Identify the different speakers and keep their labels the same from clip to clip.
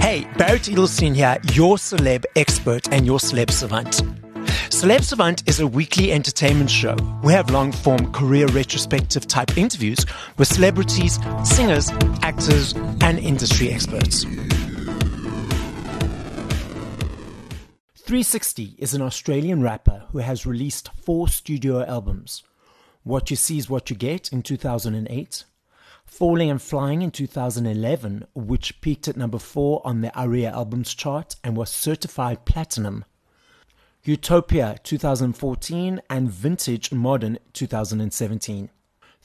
Speaker 1: Hey, Barrett Edelstein here, your celeb expert and your celeb savant. Celeb Savant is a weekly entertainment show. We have long form career retrospective type interviews with celebrities, singers, actors, and industry experts. 360 is an Australian rapper who has released four studio albums What You See Is What You Get in 2008, Falling and Flying in 2011, which peaked at number four on the ARIA albums chart and was certified platinum. Utopia 2014 and Vintage Modern 2017.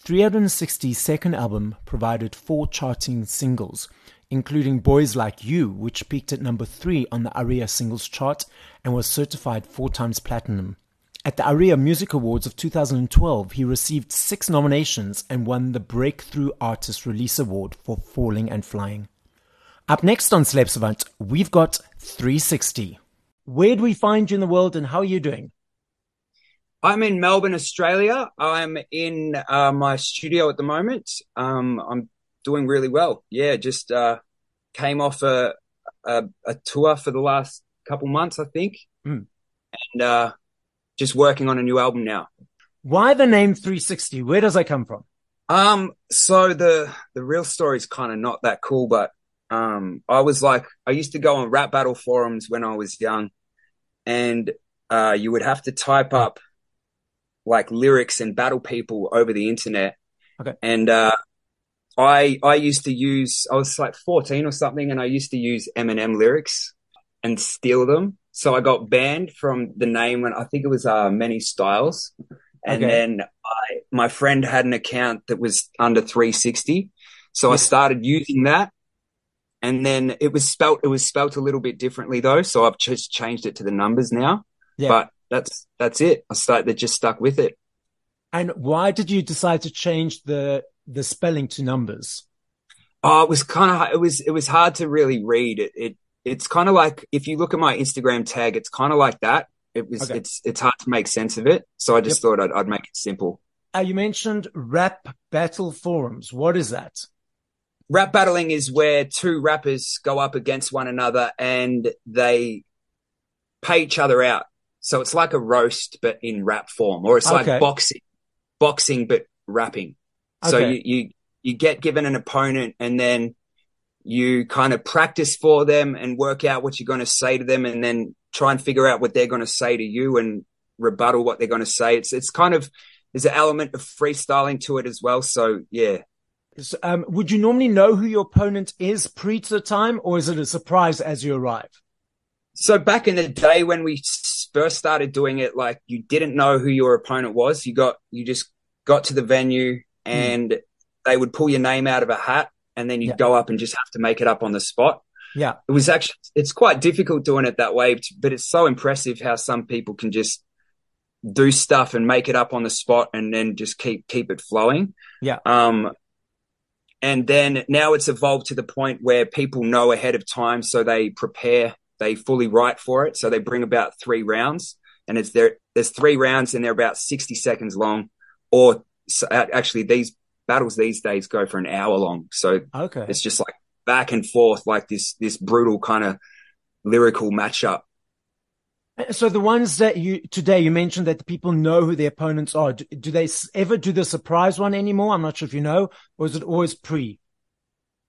Speaker 1: 360's second album provided four charting singles, including Boys Like You, which peaked at number three on the ARIA singles chart and was certified four times platinum. At the ARIA Music Awards of 2012, he received six nominations and won the Breakthrough Artist Release Award for Falling and Flying. Up next on Celeb Savant, we've got 360. Where do we find you in the world and how are you doing?
Speaker 2: I'm in Melbourne, Australia. I'm in uh, my studio at the moment. Um, I'm doing really well. Yeah, just uh, came off a, a, a tour for the last couple months, I think,
Speaker 1: Mm.
Speaker 2: and uh, just working on a new album now.
Speaker 1: Why the name 360? Where does that come from?
Speaker 2: Um, so the the real story is kind of not that cool, but um, I was like, I used to go on rap battle forums when I was young, and uh, you would have to type up like lyrics and battle people over the internet.
Speaker 1: Okay.
Speaker 2: And uh, I I used to use I was like 14 or something, and I used to use Eminem lyrics and steal them. So I got banned from the name when I think it was uh, Many Styles. And
Speaker 1: Okay.
Speaker 2: then I, my friend had an account that was under 360. So I started using that. And then it was spelt, it was spelt a little bit differently though. So I've just changed it to the numbers now,
Speaker 1: Yeah.
Speaker 2: but that's, that's it. I started, they just stuck with it.
Speaker 1: and why did you decide to change the the spelling to numbers?
Speaker 2: Oh, it was kind of, it was, it was hard to really read it. It, it's kind of like, if you look at my Instagram tag, it's kind of like that. It was,
Speaker 1: Okay.
Speaker 2: it's, it's hard to make sense of it. So I just thought I'd, I'd make it simple.
Speaker 1: Uh, you mentioned rap battle forums. What is that?
Speaker 2: rap battling is where two rappers go up against one another and they pay each other out. So it's like a roast, but in rap form, or it's
Speaker 1: Okay.
Speaker 2: like boxing, boxing, but rapping. So you, you, you get given an opponent and then you kind of practice for them and work out what you're going to say to them and then try and figure out what they're going to say to you and rebuttal what they're going to say. It's, it's kind of, there's an element of freestyling to it as well. So yeah,
Speaker 1: um, would you normally know who your opponent is pre to the time, or is it a surprise as you arrive?
Speaker 2: So back in the day when we first started doing it, like you didn't know who your opponent was. You got, you just got to the venue and they would pull your name out of a hat and then you
Speaker 1: Yeah.
Speaker 2: go up and just have to make it up on the spot.
Speaker 1: Yeah.
Speaker 2: It was actually, it's quite difficult doing it that way, but it's so impressive how some people can just do stuff and make it up on the spot and then just keep, keep it flowing.
Speaker 1: Yeah.
Speaker 2: Um, and then now it's evolved to the point where people know ahead of time. So they prepare, they fully write for it. So they bring about three rounds and it's there, there's three rounds and they're about 60 seconds long or so, actually these battles these days go for an hour long. So
Speaker 1: Okay.
Speaker 2: it's just like back and forth, like this, this brutal kind of lyrical matchup.
Speaker 1: So the ones that you today you mentioned that the people know who their opponents are. Do, do they ever do the surprise one anymore? I'm not sure if you know, or is it always pre?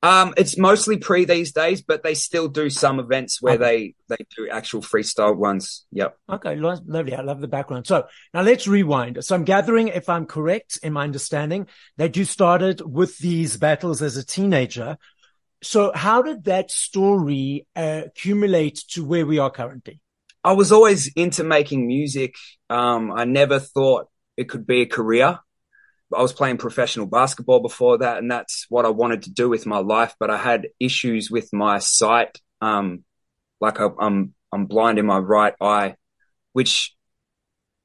Speaker 2: Um, it's mostly pre these days, but they still do some events where they, they do actual freestyle ones. Yep.
Speaker 1: Okay, lo- lovely. I love the background. So now let's rewind. So I'm gathering, if I'm correct in my understanding, that you started with these battles as a teenager. So how did that story uh, accumulate to where we are currently?
Speaker 2: I was always into making music. Um, I never thought it could be a career. I was playing professional basketball before that, and that's what I wanted to do with my life. But I had issues with my sight. Um, like I, I'm, I'm blind in my right eye, which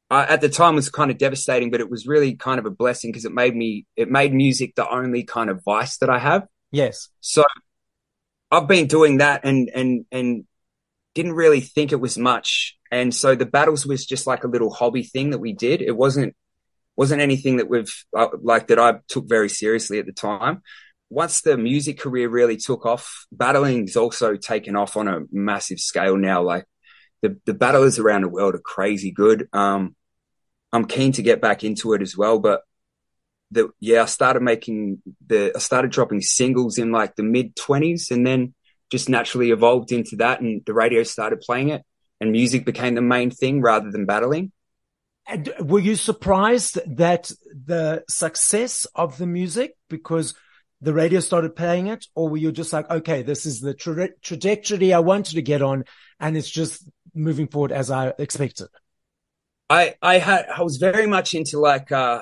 Speaker 2: I, at the time was kind of devastating, but it was really kind of a blessing because it made me, it made music the only kind of vice that I have.
Speaker 1: Yes.
Speaker 2: So I've been doing that and, and, and didn't really think it was much. And so the battles was just like a little hobby thing that we did. It wasn't, wasn't anything that we've uh, like that I took very seriously at the time. Once the music career really took off, battling's also taken off on a massive scale now. Like the the battlers around the world are crazy good. Um, I'm keen to get back into it as well, but the yeah, I started making the I started dropping singles in like the mid twenties, and then just naturally evolved into that, and the radio started playing it, and music became the main thing rather than battling.
Speaker 1: And were you surprised that the success of the music because the radio started playing it, or were you just like, okay, this is the tra- trajectory I wanted to get on, and it's just moving forward as I expected?
Speaker 2: I I had I was very much into like uh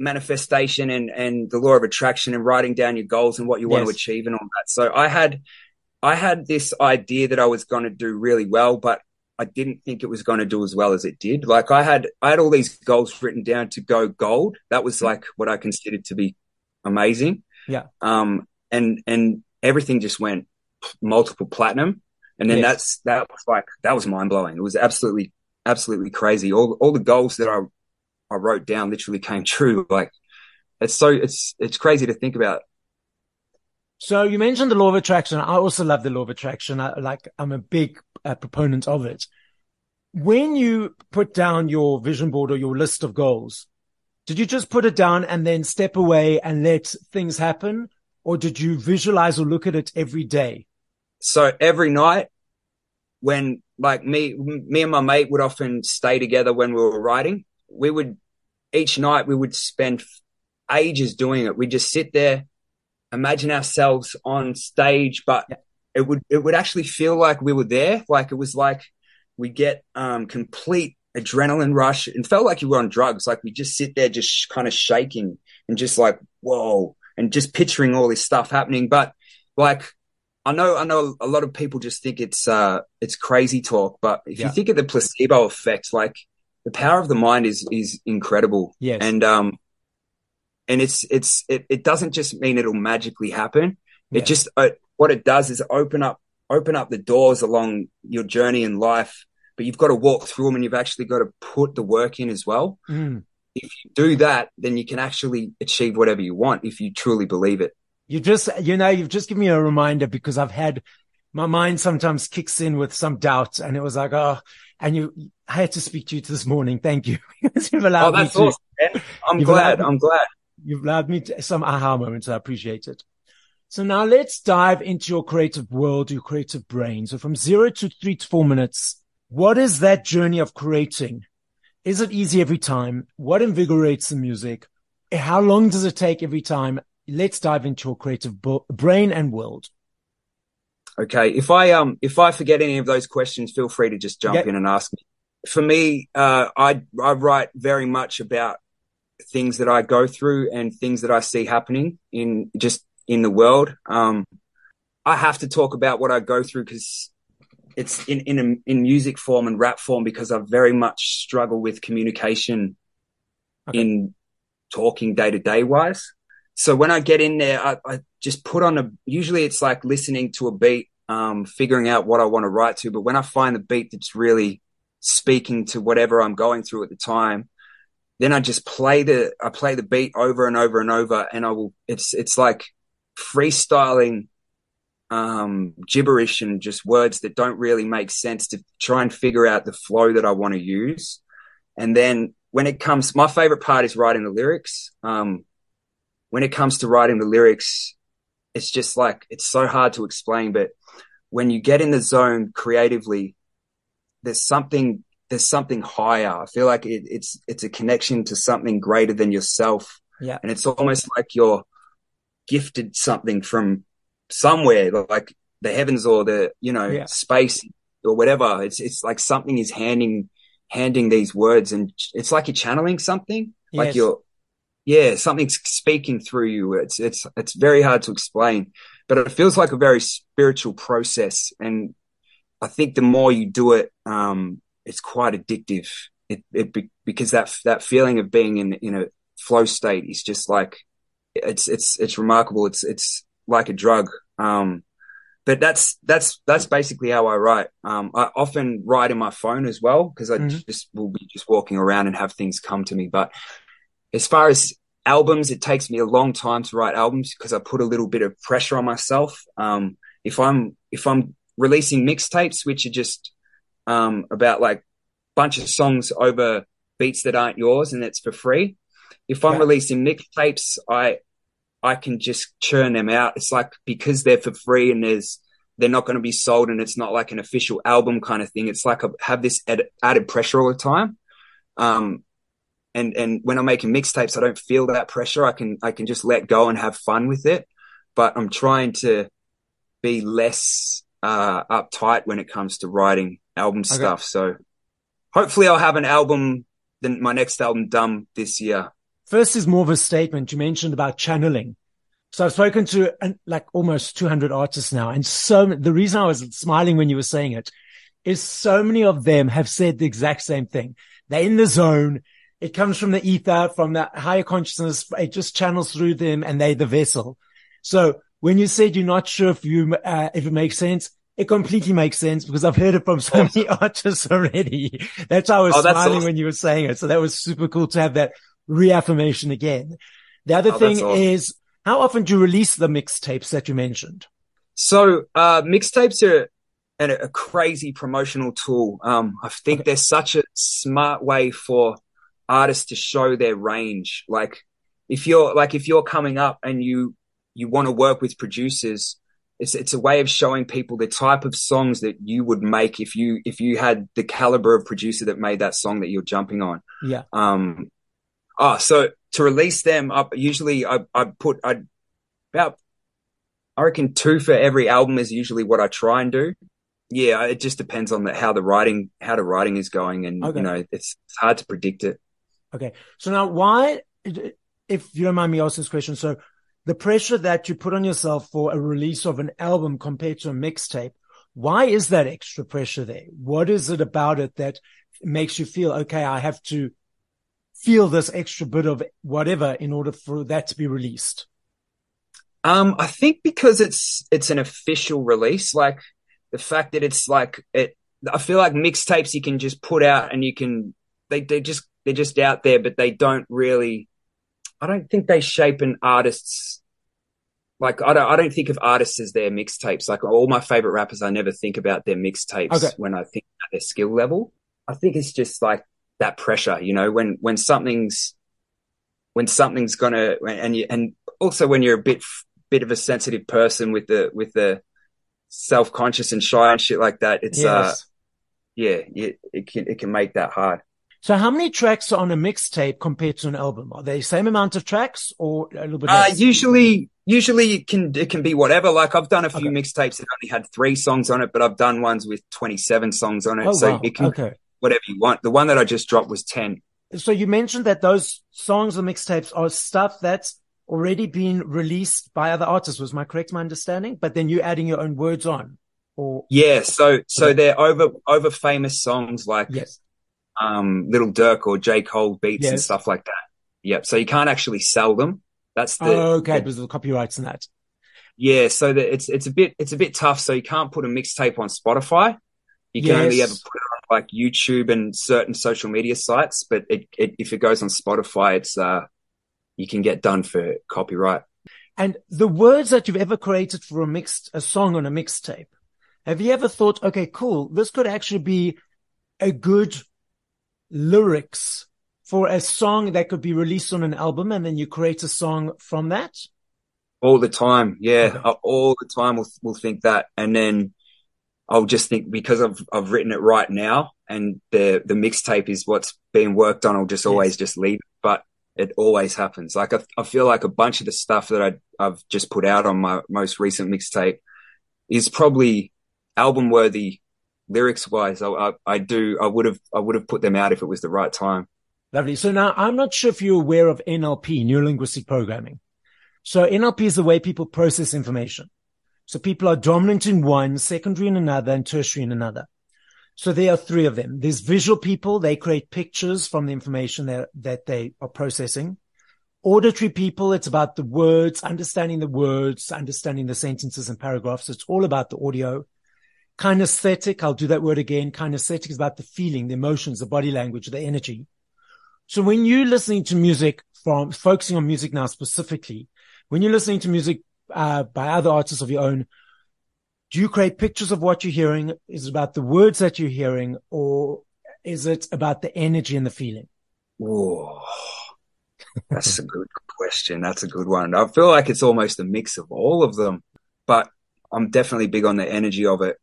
Speaker 2: manifestation and and the law of attraction and writing down your goals and what you yes. want to achieve and all that. So I had I had this idea that I was going to do really well, but I didn't think it was going to do as well as it did. Like I had, I had all these goals written down to go gold. That was like what I considered to be amazing.
Speaker 1: Yeah.
Speaker 2: Um, and, and everything just went multiple platinum. And then yes. that's, that was like, that was mind blowing. It was absolutely, absolutely crazy. All, all the goals that I, I wrote down literally came true. Like it's so, it's, it's crazy to think about.
Speaker 1: So you mentioned the law of attraction. I also love the law of attraction. I like, I'm a big uh, proponent of it. When you put down your vision board or your list of goals, did you just put it down and then step away and let things happen? Or did you visualize or look at it every day?
Speaker 2: So every night when like me, me and my mate would often stay together when we were writing, we would each night we would spend ages doing it. We'd just sit there, imagine ourselves on stage, but yeah it would it would actually feel like we were there. Like it was like we get um, complete adrenaline rush and felt like you were on drugs. Like we just sit there, just kind of shaking and just like whoa, and just picturing all this stuff happening. But like I know, I know a lot of people just think it's uh it's crazy talk, but if yeah. you think of the placebo effect, like the power of the mind is is incredible.
Speaker 1: Yes,
Speaker 2: and um, and it's it's it, it doesn't just mean it'll magically happen. Yeah. It just uh, what it does is open up open up the doors along your journey in life, but you've got to walk through them and you've actually got to put the work in as well.
Speaker 1: Mm.
Speaker 2: If you do that, then you can actually achieve whatever you want if you truly believe it.
Speaker 1: You just, you know, you've just given me a reminder because I've had my mind sometimes kicks in with some doubt and it was like, oh, and you, I had to speak to you this morning. Thank you.
Speaker 2: you've allowed oh, that's me to, awesome, I'm glad. I'm glad.
Speaker 1: You've allowed me to, some aha moments. I appreciate it. So now let's dive into your creative world, your creative brain. So from zero to three to four minutes, what is that journey of creating? Is it easy every time? What invigorates the music? How long does it take every time? Let's dive into your creative brain and world.
Speaker 2: Okay. If I, um, if I forget any of those questions, feel free to just jump in and ask me. For me, uh, I, I write very much about things that I go through and things that I see happening in just in the world. Um, I have to talk about what I go through because it's in in a, in music form and rap form because I very much struggle with communication okay. in talking day to day wise. So when I get in there, I, I, just put on a. Usually, it's like listening to a beat, um, figuring out what I want to write to. But when I find the beat that's really speaking to whatever I'm going through at the time, then I just play the I play the beat over and over and over, and I will. It's it's like freestyling um, gibberish and just words that don't really make sense to try and figure out the flow that I want to use. And then when it comes, my favorite part is writing the lyrics. Um, when it comes to writing the lyrics, it's just like, it's so hard to explain, but when you get in the zone creatively, there's something, there's something higher. I feel like it, it's, it's a connection to something greater than yourself.
Speaker 1: Yeah.
Speaker 2: And it's almost like you're, gifted something from somewhere, like the heavens or the, you know, yeah. space or whatever. It's, it's like something is handing, handing these words and it's like you're channeling something, yes. like you're, yeah, something's speaking through you. It's, it's, it's very hard to explain, but it feels like a very spiritual process. And I think the more you do it, um, it's quite addictive. It, it, because that, that feeling of being in, in a flow state is just like, it's it's it's remarkable. It's it's like a drug. Um, but that's that's that's basically how I write. Um, I often write in my phone as well because I mm-hmm. just will be just walking around and have things come to me. But as far as albums, it takes me a long time to write albums because I put a little bit of pressure on myself. Um, if I'm if I'm releasing mixtapes, which are just um, about like bunch of songs over beats that aren't yours, and it's for free. If I'm yeah. releasing mixtapes, I I can just churn them out. It's like because they're for free and there's they're not going to be sold and it's not like an official album kind of thing. It's like I have this added pressure all the time. Um, and and when I'm making mixtapes, I don't feel that pressure. I can I can just let go and have fun with it. But I'm trying to be less uh, uptight when it comes to writing album okay. stuff. So hopefully, I'll have an album, then my next album done this year.
Speaker 1: First is more of a statement. You mentioned about channeling. So I've spoken to like almost 200 artists now. And so the reason I was smiling when you were saying it is so many of them have said the exact same thing. They're in the zone. It comes from the ether, from that higher consciousness. It just channels through them and they're the vessel. So when you said you're not sure if you, uh, if it makes sense, it completely makes sense because I've heard it from so many artists already. That's why I was oh, smiling awesome. when you were saying it. So that was super cool to have that reaffirmation again. The other oh, thing awesome. is how often do you release the mixtapes that you mentioned?
Speaker 2: So, uh, mixtapes are a, a, crazy promotional tool. Um, I think okay. they're such a smart way for artists to show their range. Like if you're like if you're coming up and you you want to work with producers, it's it's a way of showing people the type of songs that you would make if you if you had the caliber of producer that made that song that you're jumping on.
Speaker 1: Yeah.
Speaker 2: Um. Oh, so to release them up, usually I I put I about I reckon two for every album is usually what I try and do yeah, it just depends on the, how the writing how the writing is going, and okay. you know it's, it's hard to predict it.
Speaker 1: Okay, so now why, if you don't mind me asking this question, so the pressure that you put on yourself for a release of an album compared to a mixtape, why is that extra pressure there? What is it about it that makes you feel okay? I have to feel this extra bit of whatever in order for that to be released.
Speaker 2: Um, I think because it's it's an official release, like the fact that it's like it I feel like mixtapes you can just put out and you can they they just they're just out there, but they don't really I don't think they shape an artist's like I don't I don't think of artists as their mixtapes. Like all my favorite rappers, I never think about their mixtapes okay. when I think about their skill level. I think it's just like that pressure, you know, when when something's when something's gonna and you and also when you're a bit bit of a sensitive person with the with the self conscious and shy and shit like that, it's uh, yes. uh, yeah, it, it can it can make that hard.
Speaker 1: So how many tracks are on a mixtape compared to an album? Are they same amount of tracks or a little bit?
Speaker 2: Uh, usually, usually it can, it can be whatever. Like I've done a few okay. mixtapes that only had three songs on it, but I've done ones with 27 songs on it. Oh, so wow. it can, okay. whatever you want. The one that I just dropped was 10.
Speaker 1: So you mentioned that those songs or mixtapes are stuff that's already been released by other artists. Was my correct my understanding? But then you're adding your own words on, or
Speaker 2: yeah. So so they're over over famous songs like yes. Um, Lil Durk or J Cole beats yes. and stuff like that. Yep. So you can't actually sell them. That's the
Speaker 1: oh, okay the, because of the copyrights and that.
Speaker 2: Yeah. So that it's it's a bit it's a bit tough. So you can't put a mixtape on Spotify. You can yes. only ever put it on like YouTube and certain social media sites. But it, it, if it goes on Spotify, it's uh you can get done for copyright.
Speaker 1: And the words that you've ever created for a mixed, a song on a mixtape, have you ever thought, okay, cool, this could actually be a good lyrics for a song that could be released on an album and then you create a song from that?
Speaker 2: All the time. Yeah. Okay. Uh, all the time we'll, we'll think that. And then I'll just think because I've, I've written it right now and the, the mixtape is what's being worked on. I'll just always yes. just leave. But it always happens. Like I, I feel like a bunch of the stuff that I, I've just put out on my most recent mixtape is probably album worthy lyrics wise. I, I, I do, I would have, I would have put them out if it was the right time.
Speaker 1: Lovely. So now I'm not sure if you're aware of NLP, neuro linguistic programming. So NLP is the way people process information. So people are dominant in one, secondary in another, and tertiary in another. So there are three of them. There's visual people. They create pictures from the information that, that they are processing. Auditory people. It's about the words, understanding the words, understanding the sentences and paragraphs. It's all about the audio. Kinesthetic. I'll do that word again. Kinesthetic is about the feeling, the emotions, the body language, the energy. So when you're listening to music from focusing on music now specifically, when you're listening to music uh, by other artists of your own, do you create pictures of what you're hearing? Is it about the words that you're hearing or is it about the energy and the feeling?
Speaker 2: Whoa. That's a good question. That's a good one. I feel like it's almost a mix of all of them, but I'm definitely big on the energy of it.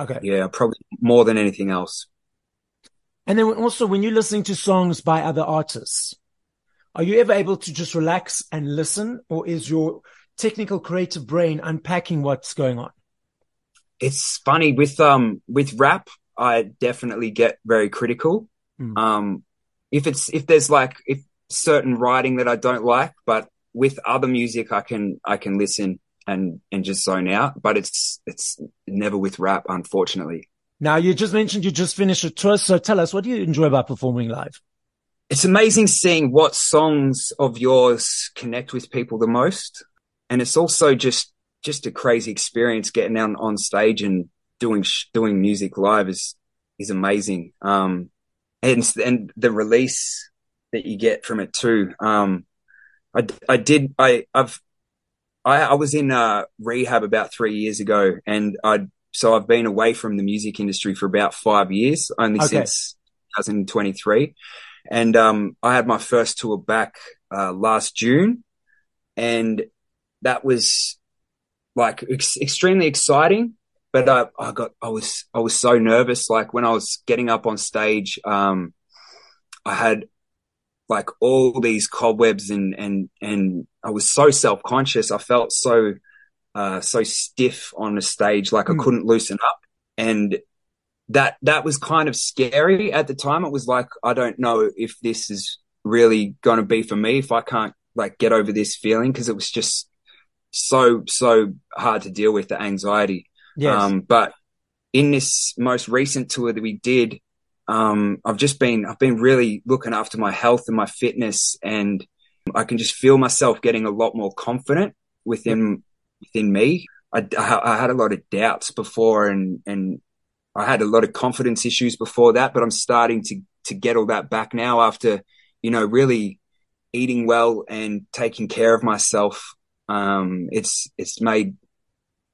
Speaker 1: Okay.
Speaker 2: Yeah, probably more than anything else.
Speaker 1: And then also when you're listening to songs by other artists, are you ever able to just relax and listen or is your technical creative brain unpacking what's going on?
Speaker 2: It's funny with, um, with rap, I definitely get very critical. Mm. Um, if it's, if there's like, if certain writing that I don't like, but with other music, I can, I can listen and, and just zone out, but it's, it's never with rap, unfortunately.
Speaker 1: Now you just mentioned you just finished a tour. So tell us, what do you enjoy about performing live?
Speaker 2: It's amazing seeing what songs of yours connect with people the most. And it's also just, just a crazy experience getting out on stage and doing, doing music live is, is amazing. Um, and, and the release that you get from it too. Um, I, I did, I, I've, I, I was in, uh, rehab about three years ago and I so I've been away from the music industry for about five years, only okay. since 2023. And, um, I had my first tour back, uh, last June and that was like ex- extremely exciting. But I, I got, I was, I was so nervous. Like when I was getting up on stage, um, I had like all these cobwebs and, and, and I was so self conscious. I felt so, uh, so stiff on the stage, like mm. I hmm. couldn't loosen up. And that, that was kind of scary at the time. It was like, I don't know if this is really going to be for me, if I can't like get over this feeling. Cause it was just so, so hard to deal with the anxiety. Yes. Um, but in this most recent tour that we did, um, I've just been, I've been really looking after my health and my fitness and I can just feel myself getting a lot more confident within within me. I, I, had a lot of doubts before and, and I had a lot of confidence issues before that, but I'm starting to, to get all that back now after, you know, really eating well and taking care of myself. Um, it's, it's made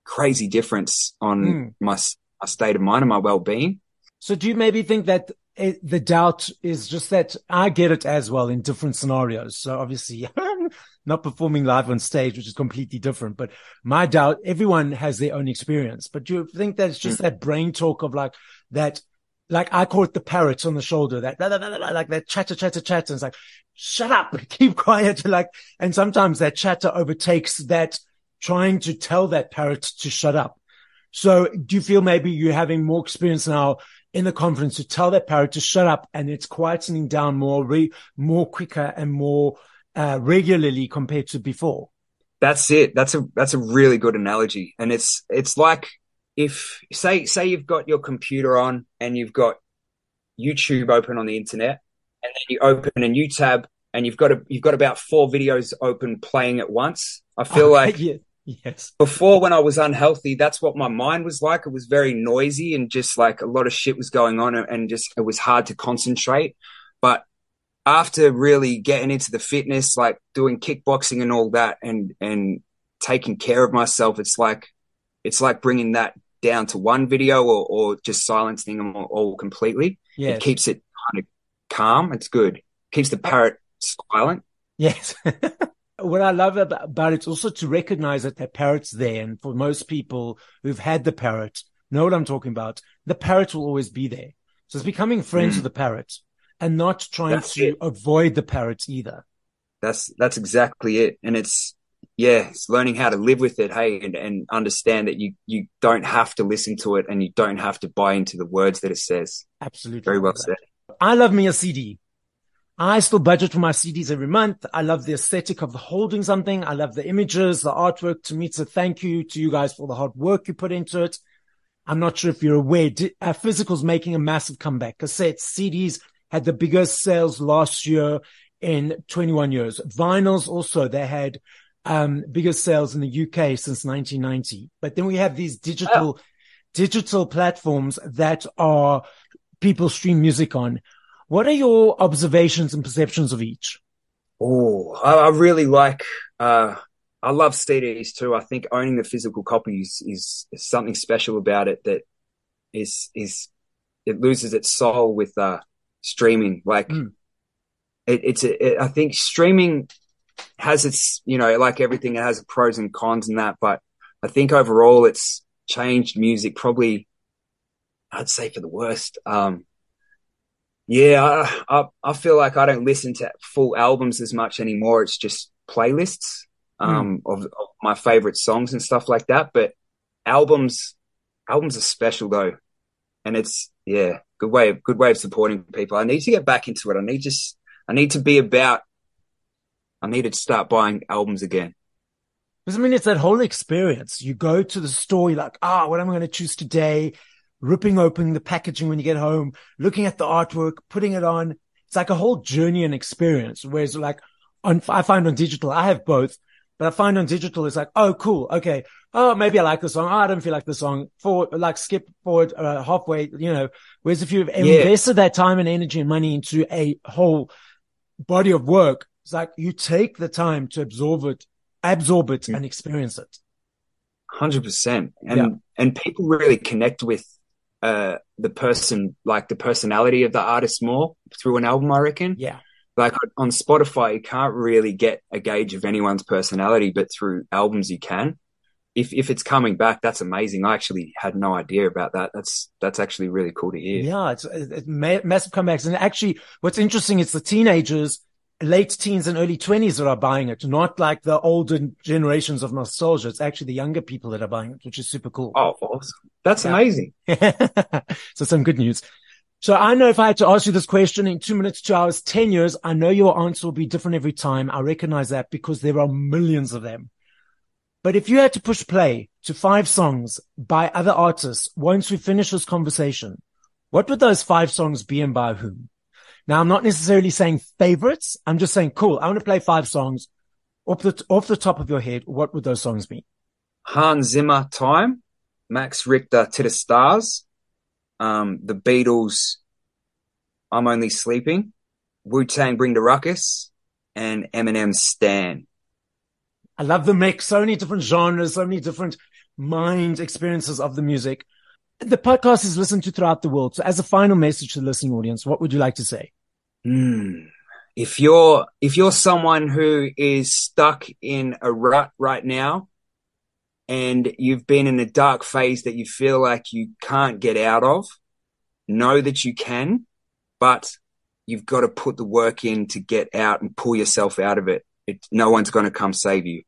Speaker 2: crazy difference on mm. my, my state of mind and my well-being.
Speaker 1: So do you maybe think that it, the doubt is just that I get it as well in different scenarios. So obviously not performing live on stage, which is completely different. But my doubt, everyone has their own experience. But do you think that it's just mm. that brain talk of like that, like I call it the parrot on the shoulder, that blah, blah, blah, like that chatter, chatter, chatter. And it's like, shut up, keep quiet. Like, and sometimes that chatter overtakes that trying to tell that parrot to shut up. So do you feel maybe you're having more experience now in the conference to tell that parrot to shut up and it's quietening down more, re- more quicker and more uh, regularly compared to before.
Speaker 2: That's it. That's a that's a really good analogy, and it's it's like if say say you've got your computer on and you've got YouTube open on the internet, and then you open a new tab and you've got a you've got about four videos open playing at once. I feel like
Speaker 1: yeah. Yes.
Speaker 2: Before, when I was unhealthy, that's what my mind was like. It was very noisy and just like a lot of shit was going on and just it was hard to concentrate. But after really getting into the fitness, like doing kickboxing and all that and, and taking care of myself, it's like, it's like bringing that down to one video or, or just silencing them all, all completely. Yes. It keeps it kind of calm. It's good. Keeps the parrot silent.
Speaker 1: Yes. what I love about, about it's also to recognize that the parrot's there. And for most people who've had the parrot, know what I'm talking about. The parrot will always be there. So it's becoming friends mm. with the parrot and not trying that's to it. avoid the parrot either.
Speaker 2: That's that's exactly it, and it's yeah, it's learning how to live with it, hey, and, and understand that you you don't have to listen to it, and you don't have to buy into the words that it says.
Speaker 1: Absolutely,
Speaker 2: very well said.
Speaker 1: I love me a CD. I still budget for my CDs every month. I love the aesthetic of holding something. I love the images, the artwork. To me, it's a thank you to you guys for the hard work you put into it. I'm not sure if you're aware, uh, physical's making a massive comeback. Cassettes, CDs, had the biggest sales last year in 21 years. Vinyls also, they had um, biggest sales in the UK since 1990. But then we have these digital, oh. digital platforms that are people stream music on. What are your observations and perceptions of each?
Speaker 2: Oh, I, I really like. Uh, I love CDs too. I think owning the physical copies is, is something special about it that is is it loses its soul with uh, streaming. Like mm. it, it's a, it, I think streaming has its you know like everything it has pros and cons and that, but I think overall it's changed music probably. I'd say for the worst. Um, yeah, I, I, I feel like I don't listen to full albums as much anymore. It's just playlists hmm. um, mm. of, of my favorite songs and stuff like that. But albums, albums are special though, and it's yeah, good way of good way of supporting people. I need to get back into it. I need just I need to be about. I need to start buying albums again.
Speaker 1: Because I mean, it's that whole experience. You go to the store, you're like, ah, oh, what am I going to choose today? Ripping open the packaging when you get home, looking at the artwork, putting it on. It's like a whole journey and experience. Whereas like on, I find on digital, I have both, but I find on digital, it's like, oh, cool. Okay. Oh, maybe I like the song. Oh, I don't feel like the song for like skip forward uh, halfway, you know, whereas if you've yeah. invested that time and energy and money into a whole body of work, it's like you take the time to absorb it, absorb it mm. and experience it.
Speaker 2: Hundred percent. And, yeah. and people really connect with uh, the person, like the personality of the artist more through an album, I reckon.
Speaker 1: Yeah.
Speaker 2: Like on Spotify, you can't really get a gauge of anyone's personality, but through albums you can. If if it's coming back, that's amazing. I actually had no idea about that. That's that's actually really cool to hear.
Speaker 1: Yeah, it's, it's massive comebacks, and actually, what's interesting is the teenagers late teens and early 20s that are buying it, not like the older generations of nostalgia. It's actually the younger people that are buying it, which is super cool.
Speaker 2: Oh, awesome. That's yeah. amazing.
Speaker 1: so some good news. So I know if I had to ask you this question in two minutes, two hours, 10 years, I know your answer will be different every time. I recognize that because there are millions of them. But if you had to push play to five songs by other artists once we finish this conversation, what would those five songs be and by whom? Now, I'm not necessarily saying favorites. I'm just saying, cool. I want to play five songs off the, off the top of your head. What would those songs be?
Speaker 2: Hans Zimmer, Time, Max Richter, To the Stars, um, The Beatles, I'm Only Sleeping, Wu Tang, Bring the Ruckus, and Eminem's Stan.
Speaker 1: I love the mix. So many different genres, so many different mind experiences of the music the podcast is listened to throughout the world. So as a final message to the listening audience, what would you like to say?
Speaker 2: Mm. If you're if you're someone who is stuck in a rut right now, and you've been in a dark phase that you feel like you can't get out of, know that you can, but you've got to put the work in to get out and pull yourself out of it. it no one's going to come save you.